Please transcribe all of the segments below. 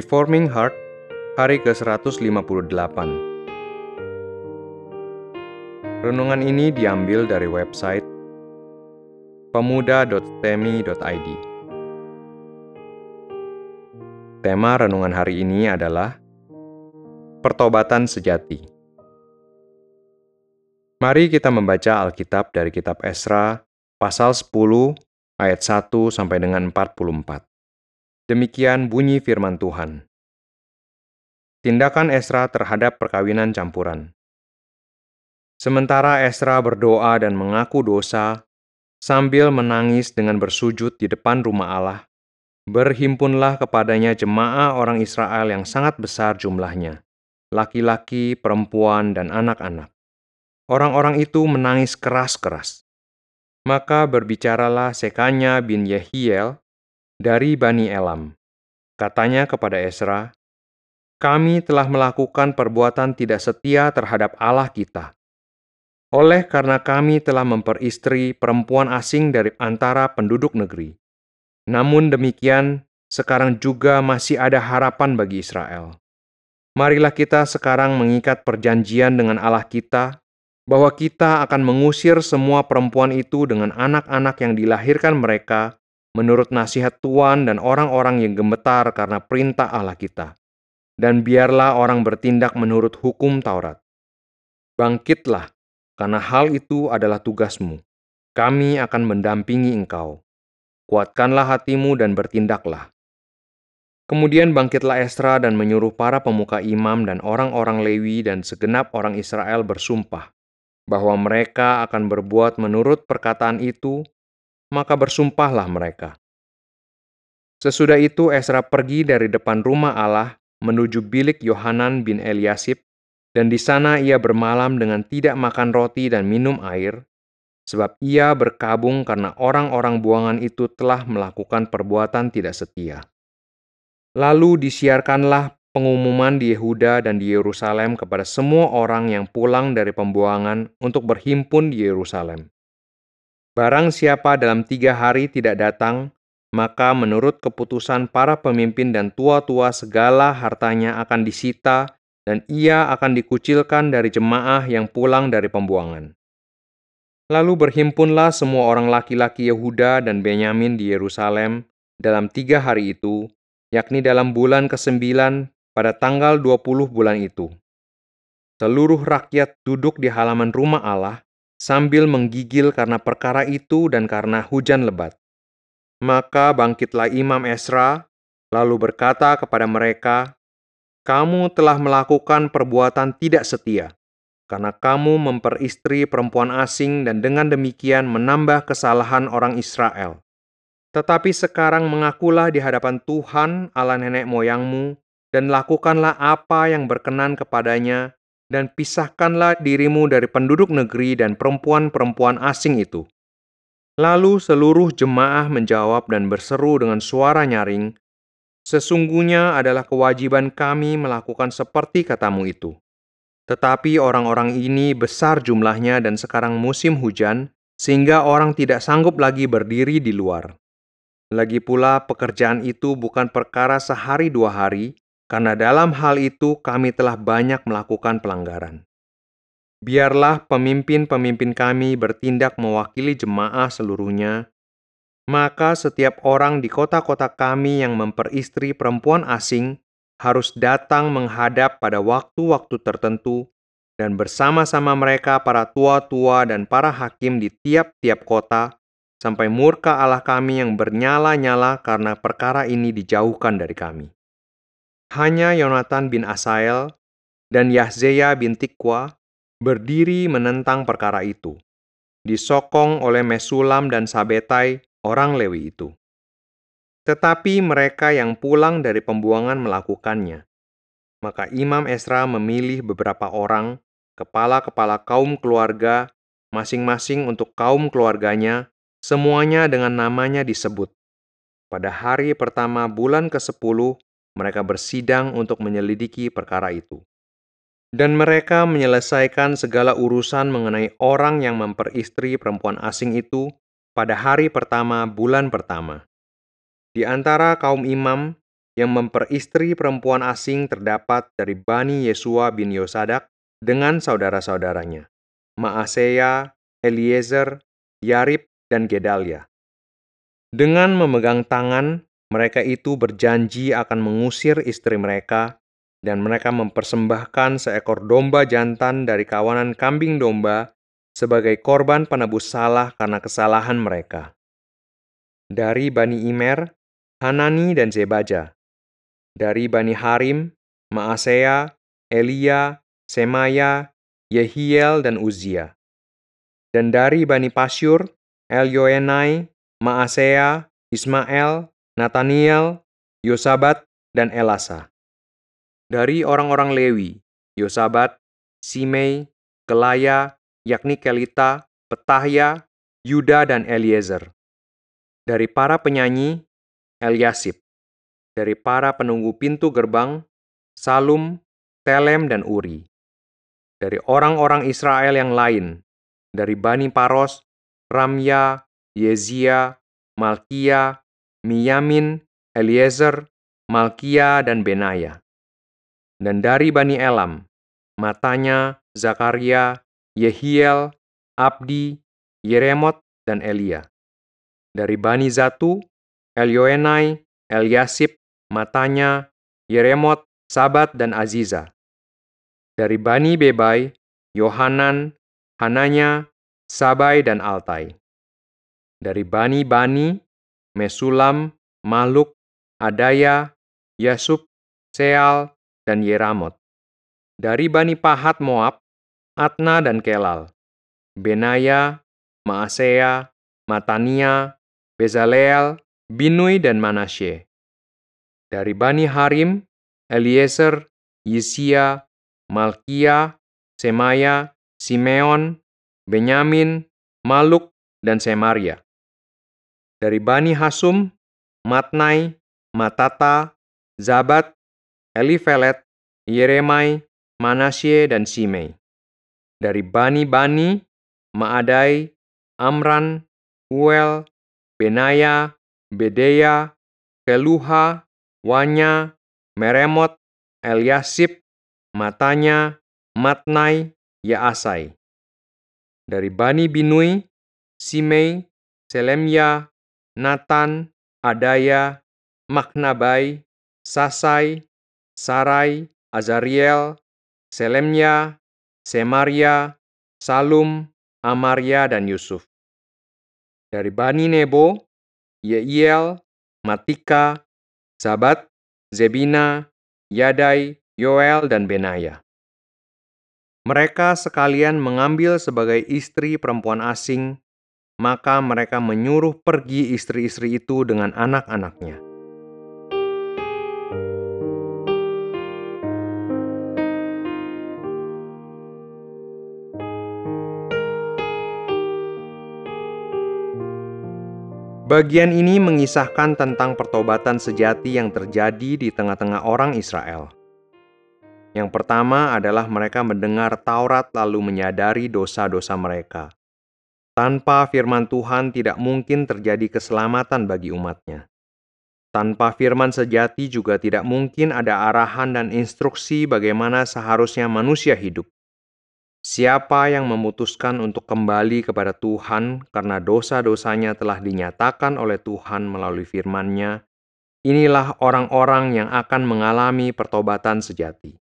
Reforming Heart, hari ke-158. Renungan ini diambil dari website pemuda.temi.id. Tema renungan hari ini adalah Pertobatan Sejati. Mari kita membaca Alkitab dari kitab Esra pasal 10 ayat 1 sampai dengan 44. Demikian bunyi firman Tuhan. Tindakan Esra terhadap perkawinan campuran. Sementara Esra berdoa dan mengaku dosa, sambil menangis dengan bersujud di depan rumah Allah, berhimpunlah kepadanya jemaah orang Israel yang sangat besar jumlahnya, laki-laki, perempuan, dan anak-anak. Orang-orang itu menangis keras-keras. Maka berbicaralah Sekanya bin Yehiel, dari Bani Elam. Katanya kepada Esra, kami telah melakukan perbuatan tidak setia terhadap Allah kita. Oleh karena kami telah memperistri perempuan asing dari antara penduduk negeri. Namun demikian, sekarang juga masih ada harapan bagi Israel. Marilah kita sekarang mengikat perjanjian dengan Allah kita bahwa kita akan mengusir semua perempuan itu dengan anak-anak yang dilahirkan mereka menurut nasihat Tuhan dan orang-orang yang gemetar karena perintah Allah kita. Dan biarlah orang bertindak menurut hukum Taurat. Bangkitlah, karena hal itu adalah tugasmu. Kami akan mendampingi engkau. Kuatkanlah hatimu dan bertindaklah. Kemudian bangkitlah Esra dan menyuruh para pemuka imam dan orang-orang Lewi dan segenap orang Israel bersumpah bahwa mereka akan berbuat menurut perkataan itu maka bersumpahlah mereka. Sesudah itu Esra pergi dari depan rumah Allah menuju bilik Yohanan bin Eliasib, dan di sana ia bermalam dengan tidak makan roti dan minum air, sebab ia berkabung karena orang-orang buangan itu telah melakukan perbuatan tidak setia. Lalu disiarkanlah pengumuman di Yehuda dan di Yerusalem kepada semua orang yang pulang dari pembuangan untuk berhimpun di Yerusalem. Barang siapa dalam tiga hari tidak datang, maka menurut keputusan para pemimpin dan tua-tua segala hartanya akan disita dan ia akan dikucilkan dari jemaah yang pulang dari pembuangan. Lalu berhimpunlah semua orang laki-laki Yehuda dan Benyamin di Yerusalem dalam tiga hari itu, yakni dalam bulan ke-9 pada tanggal 20 bulan itu. Seluruh rakyat duduk di halaman rumah Allah sambil menggigil karena perkara itu dan karena hujan lebat. Maka bangkitlah Imam Esra, lalu berkata kepada mereka, "Kamu telah melakukan perbuatan tidak setia, karena kamu memperistri perempuan asing dan dengan demikian menambah kesalahan orang Israel. Tetapi sekarang mengakulah di hadapan Tuhan Allah nenek moyangmu, dan lakukanlah apa yang berkenan kepadanya dan pisahkanlah dirimu dari penduduk negeri dan perempuan-perempuan asing itu. Lalu seluruh jemaah menjawab dan berseru dengan suara nyaring, Sesungguhnya adalah kewajiban kami melakukan seperti katamu itu. Tetapi orang-orang ini besar jumlahnya dan sekarang musim hujan, sehingga orang tidak sanggup lagi berdiri di luar. Lagi pula pekerjaan itu bukan perkara sehari dua hari, karena dalam hal itu kami telah banyak melakukan pelanggaran. Biarlah pemimpin-pemimpin kami bertindak mewakili jemaah seluruhnya, maka setiap orang di kota-kota kami yang memperistri perempuan asing harus datang menghadap pada waktu-waktu tertentu dan bersama-sama mereka para tua-tua dan para hakim di tiap-tiap kota sampai murka Allah kami yang bernyala-nyala karena perkara ini dijauhkan dari kami. Hanya Yonatan bin Asael dan Yahzeya bin Tikwa berdiri menentang perkara itu, disokong oleh Mesulam dan Sabetai, orang Lewi itu. Tetapi mereka yang pulang dari pembuangan melakukannya. Maka Imam Esra memilih beberapa orang, kepala-kepala kaum keluarga, masing-masing untuk kaum keluarganya, semuanya dengan namanya disebut. Pada hari pertama bulan ke-10, mereka bersidang untuk menyelidiki perkara itu. Dan mereka menyelesaikan segala urusan mengenai orang yang memperistri perempuan asing itu pada hari pertama bulan pertama. Di antara kaum imam, yang memperistri perempuan asing terdapat dari Bani Yesua bin Yosadak dengan saudara-saudaranya, Maaseya, Eliezer, Yarib, dan Gedalia. Dengan memegang tangan, mereka itu berjanji akan mengusir istri mereka, dan mereka mempersembahkan seekor domba jantan dari kawanan kambing domba sebagai korban penebus salah karena kesalahan mereka. Dari Bani Imer, Hanani dan Zebaja. Dari Bani Harim, Maaseya, Elia, Semaya, Yehiel, dan Uzia. Dan dari Bani Pasyur, Elyoenai, Maaseya, Ismael, Nataniel, Yosabat, dan Elasa. Dari orang-orang Lewi, Yosabat, Simei, Kelaya, yakni Kelita, Petahya, Yuda, dan Eliezer. Dari para penyanyi, Eliasib. Dari para penunggu pintu gerbang, Salum, Telem, dan Uri dari orang-orang Israel yang lain, dari Bani Paros, Ramya, Yezia, Malkia, Miyamin, Eliezer, Malkia, dan Benaya. Dan dari Bani Elam, Matanya, Zakaria, Yehiel, Abdi, Yeremot, dan Elia. Dari Bani Zatu, Elioenai, Eliasib, Matanya, Yeremot, Sabat, dan Aziza. Dari Bani Bebai, Yohanan, Hananya, Sabai, dan Altai. Dari Bani Bani, Mesulam, Maluk, Adaya, Yasub, Seal, dan Yeramot. Dari Bani Pahat Moab, Atna dan Kelal. Benaya, Maasea, Matania, Bezaleel, Binui, dan Manasye. Dari Bani Harim, Eliezer, Yisia, Malkia, Semaya, Simeon, Benyamin, Maluk, dan Semaria. Dari Bani Hasum, Matnai, Matata, Zabat, Elifelet, Yeremai, Manasye, dan Simei. Dari Bani Bani, Maadai, Amran, Uel, Benaya, Bedeya, Keluha, Wanya, Meremot, Eliasib, matanya Matnai Yaasai. Dari Bani Binui, Simei, Selemya, Nathan, Adaya, Maknabai, Sasai, Sarai, Azariel, Selemya, Semaria, Salum, Amaria, dan Yusuf. Dari Bani Nebo, Yeiel, Matika, Zabat, Zebina, Yadai, Yoel dan Benaya. Mereka sekalian mengambil sebagai istri perempuan asing, maka mereka menyuruh pergi istri-istri itu dengan anak-anaknya. Bagian ini mengisahkan tentang pertobatan sejati yang terjadi di tengah-tengah orang Israel. Yang pertama adalah mereka mendengar Taurat lalu menyadari dosa-dosa mereka. Tanpa firman Tuhan tidak mungkin terjadi keselamatan bagi umatnya. Tanpa firman sejati juga tidak mungkin ada arahan dan instruksi bagaimana seharusnya manusia hidup. Siapa yang memutuskan untuk kembali kepada Tuhan karena dosa-dosanya telah dinyatakan oleh Tuhan melalui firman-Nya, inilah orang-orang yang akan mengalami pertobatan sejati.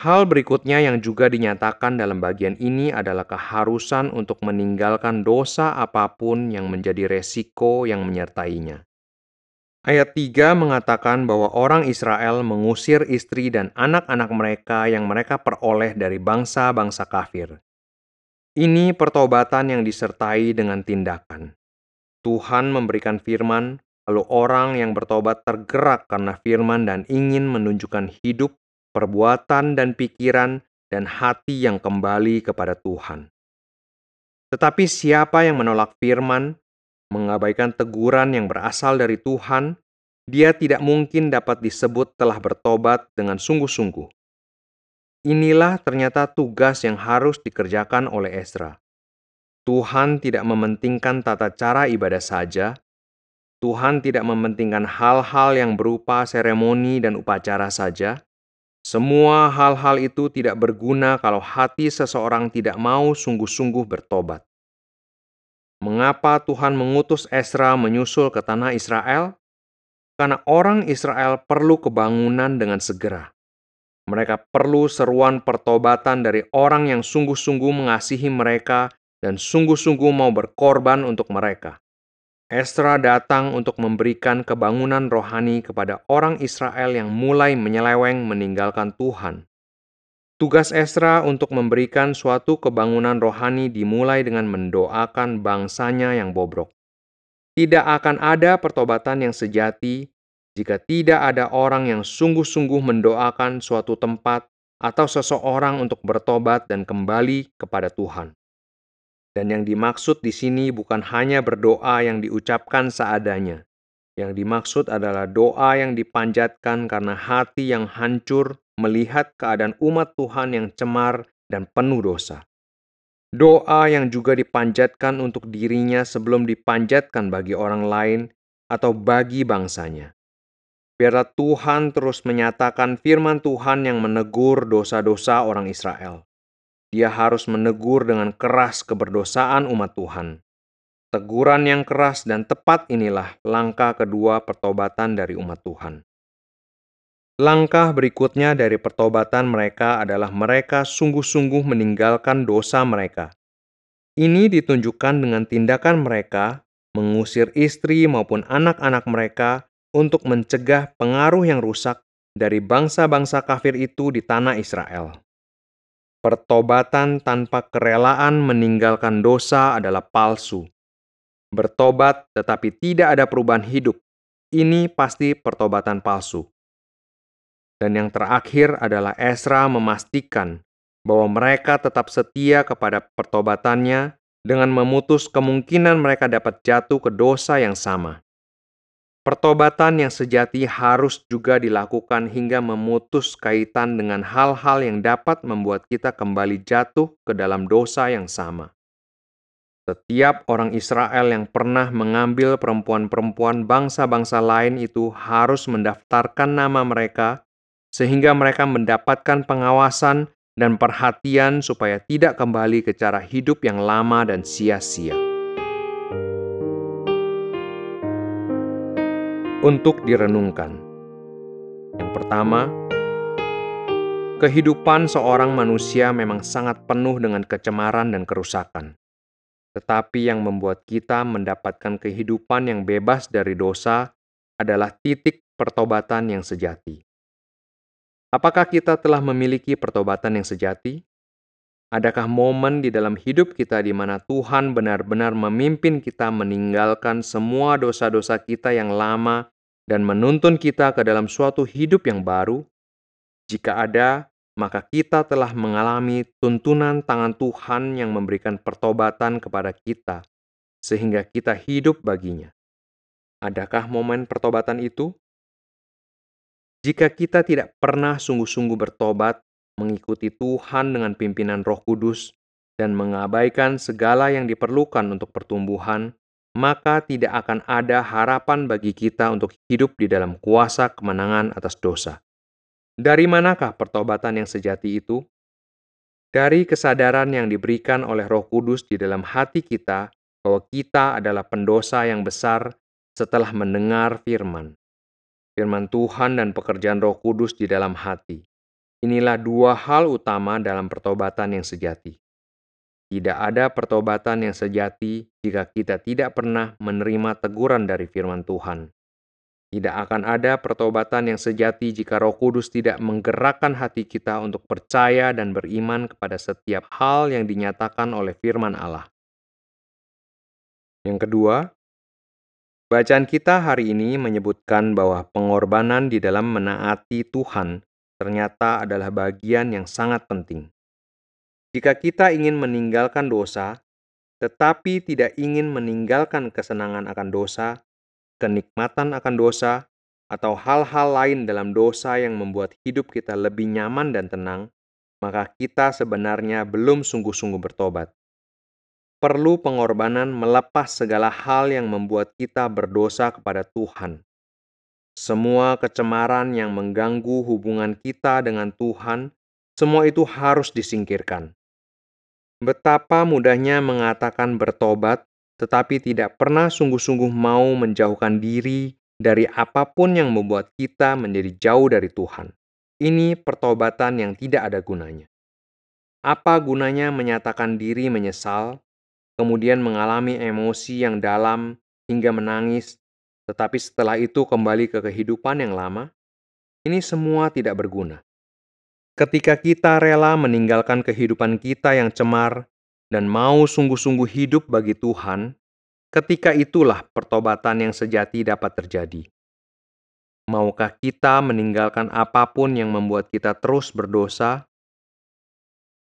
Hal berikutnya yang juga dinyatakan dalam bagian ini adalah keharusan untuk meninggalkan dosa apa pun yang menjadi resiko yang menyertainya. Ayat 3 mengatakan bahwa orang Israel mengusir istri dan anak-anak mereka yang mereka peroleh dari bangsa-bangsa kafir. Ini pertobatan yang disertai dengan tindakan. Tuhan memberikan firman, lalu orang yang bertobat tergerak karena firman dan ingin menunjukkan hidup perbuatan dan pikiran dan hati yang kembali kepada Tuhan. Tetapi siapa yang menolak firman, mengabaikan teguran yang berasal dari Tuhan, dia tidak mungkin dapat disebut telah bertobat dengan sungguh-sungguh. Inilah ternyata tugas yang harus dikerjakan oleh Ezra. Tuhan tidak mementingkan tata cara ibadah saja, Tuhan tidak mementingkan hal-hal yang berupa seremoni dan upacara saja. Semua hal-hal itu tidak berguna kalau hati seseorang tidak mau sungguh-sungguh bertobat. Mengapa Tuhan mengutus Esra menyusul ke tanah Israel? Karena orang Israel perlu kebangunan dengan segera. Mereka perlu seruan pertobatan dari orang yang sungguh-sungguh mengasihi mereka dan sungguh-sungguh mau berkorban untuk mereka. Esra datang untuk memberikan kebangunan rohani kepada orang Israel yang mulai menyeleweng meninggalkan Tuhan. Tugas Esra untuk memberikan suatu kebangunan rohani dimulai dengan mendoakan bangsanya yang bobrok. Tidak akan ada pertobatan yang sejati jika tidak ada orang yang sungguh-sungguh mendoakan suatu tempat atau seseorang untuk bertobat dan kembali kepada Tuhan. Dan yang dimaksud di sini bukan hanya berdoa yang diucapkan seadanya. Yang dimaksud adalah doa yang dipanjatkan karena hati yang hancur melihat keadaan umat Tuhan yang cemar dan penuh dosa. Doa yang juga dipanjatkan untuk dirinya sebelum dipanjatkan bagi orang lain atau bagi bangsanya. Biarlah Tuhan terus menyatakan firman Tuhan yang menegur dosa-dosa orang Israel dia harus menegur dengan keras keberdosaan umat Tuhan. Teguran yang keras dan tepat inilah langkah kedua pertobatan dari umat Tuhan. Langkah berikutnya dari pertobatan mereka adalah mereka sungguh-sungguh meninggalkan dosa mereka. Ini ditunjukkan dengan tindakan mereka mengusir istri maupun anak-anak mereka untuk mencegah pengaruh yang rusak dari bangsa-bangsa kafir itu di tanah Israel. Pertobatan tanpa kerelaan meninggalkan dosa adalah palsu. Bertobat tetapi tidak ada perubahan hidup, ini pasti pertobatan palsu. Dan yang terakhir adalah Esra memastikan bahwa mereka tetap setia kepada pertobatannya dengan memutus kemungkinan mereka dapat jatuh ke dosa yang sama. Pertobatan yang sejati harus juga dilakukan hingga memutus kaitan dengan hal-hal yang dapat membuat kita kembali jatuh ke dalam dosa yang sama. Setiap orang Israel yang pernah mengambil perempuan-perempuan bangsa-bangsa lain itu harus mendaftarkan nama mereka, sehingga mereka mendapatkan pengawasan dan perhatian supaya tidak kembali ke cara hidup yang lama dan sia-sia. Untuk direnungkan. Yang pertama, kehidupan seorang manusia memang sangat penuh dengan kecemaran dan kerusakan. Tetapi yang membuat kita mendapatkan kehidupan yang bebas dari dosa adalah titik pertobatan yang sejati. Apakah kita telah memiliki pertobatan yang sejati? Adakah momen di dalam hidup kita di mana Tuhan benar-benar memimpin kita meninggalkan semua dosa-dosa kita yang lama dan menuntun kita ke dalam suatu hidup yang baru? Jika ada, maka kita telah mengalami tuntunan tangan Tuhan yang memberikan pertobatan kepada kita, sehingga kita hidup baginya. Adakah momen pertobatan itu? Jika kita tidak pernah sungguh-sungguh bertobat, mengikuti Tuhan dengan pimpinan Roh Kudus, dan mengabaikan segala yang diperlukan untuk pertumbuhan, maka tidak akan ada harapan bagi kita untuk hidup di dalam kuasa kemenangan atas dosa. Dari manakah pertobatan yang sejati itu? Dari kesadaran yang diberikan oleh Roh Kudus di dalam hati kita bahwa kita adalah pendosa yang besar setelah mendengar firman. Firman Tuhan dan pekerjaan Roh Kudus di dalam hati. Inilah dua hal utama dalam pertobatan yang sejati. Tidak ada pertobatan yang sejati jika kita tidak pernah menerima teguran dari firman Tuhan. Tidak akan ada pertobatan yang sejati jika Roh Kudus tidak menggerakkan hati kita untuk percaya dan beriman kepada setiap hal yang dinyatakan oleh firman Allah. Yang kedua, bacaan kita hari ini menyebutkan bahwa pengorbanan di dalam menaati Tuhan ternyata adalah bagian yang sangat penting. Jika kita ingin meninggalkan dosa, tetapi tidak ingin meninggalkan kesenangan akan dosa, kenikmatan akan dosa, atau hal-hal lain dalam dosa yang membuat hidup kita lebih nyaman dan tenang, maka kita sebenarnya belum sungguh-sungguh bertobat. perlu pengorbanan melepas segala hal yang membuat kita berdosa kepada Tuhan. Semua kecemaran yang mengganggu hubungan kita dengan Tuhan, semua itu harus disingkirkan. Betapa mudahnya mengatakan bertobat, tetapi tidak pernah sungguh-sungguh mau menjauhkan diri dari apa pun yang membuat kita menjadi jauh dari Tuhan. Ini pertobatan yang tidak ada gunanya. Apa gunanya menyatakan diri menyesal, kemudian mengalami emosi yang dalam hingga menangis, tetapi setelah itu kembali ke kehidupan yang lama? Ini semua tidak berguna. Ketika kita rela meninggalkan kehidupan kita yang cemar dan mau sungguh-sungguh hidup bagi Tuhan, ketika itulah pertobatan yang sejati dapat terjadi. Maukah kita meninggalkan apa pun yang membuat kita terus berdosa?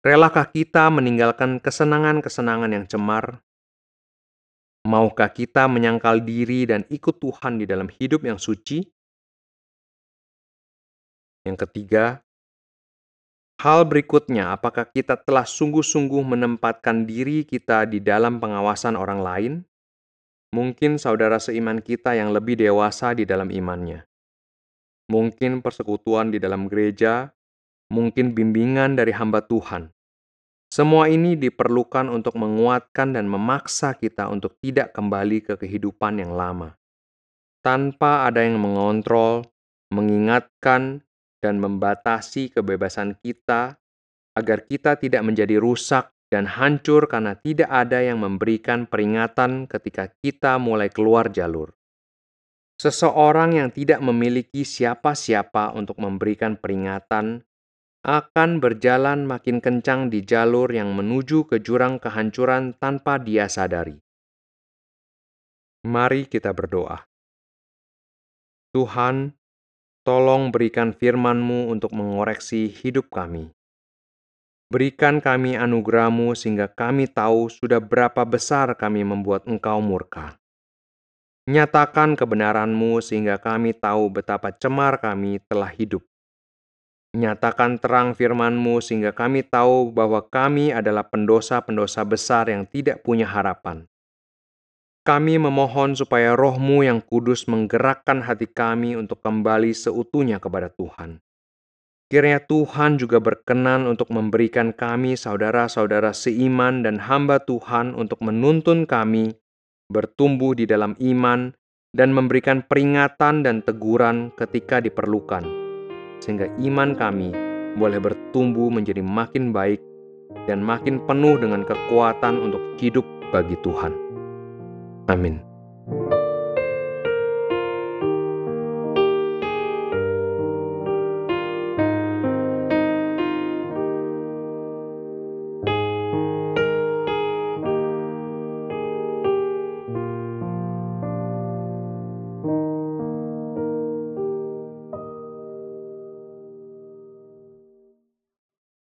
Relakah kita meninggalkan kesenangan-kesenangan yang cemar? Maukah kita menyangkal diri dan ikut Tuhan di dalam hidup yang suci? Yang ketiga, Hal berikutnya, apakah kita telah sungguh-sungguh menempatkan diri kita di dalam pengawasan orang lain? Mungkin saudara seiman kita yang lebih dewasa di dalam imannya. Mungkin persekutuan di dalam gereja, mungkin bimbingan dari hamba Tuhan. Semua ini diperlukan untuk menguatkan dan memaksa kita untuk tidak kembali ke kehidupan yang lama. Tanpa ada yang mengontrol, mengingatkan, dan membatasi kebebasan kita agar kita tidak menjadi rusak dan hancur karena tidak ada yang memberikan peringatan ketika kita mulai keluar jalur. Seseorang yang tidak memiliki siapa-siapa untuk memberikan peringatan akan berjalan makin kencang di jalur yang menuju ke jurang kehancuran tanpa dia sadari. Mari kita berdoa. Tuhan, Tolong berikan firman-Mu untuk mengoreksi hidup kami. Berikan kami anugerah-Mu sehingga kami tahu sudah berapa besar kami membuat Engkau murka. Nyatakan kebenaran-Mu sehingga kami tahu betapa cemar kami telah hidup. Nyatakan terang firman-Mu sehingga kami tahu bahwa kami adalah pendosa-pendosa besar yang tidak punya harapan. Kami memohon supaya rohmu yang kudus menggerakkan hati kami untuk kembali seutuhnya kepada Tuhan. Kiranya Tuhan juga berkenan untuk memberikan kami saudara-saudara seiman dan hamba Tuhan untuk menuntun kami bertumbuh di dalam iman dan memberikan peringatan dan teguran ketika diperlukan, sehingga iman kami boleh bertumbuh menjadi makin baik dan makin penuh dengan kekuatan untuk hidup bagi Tuhan. Amin.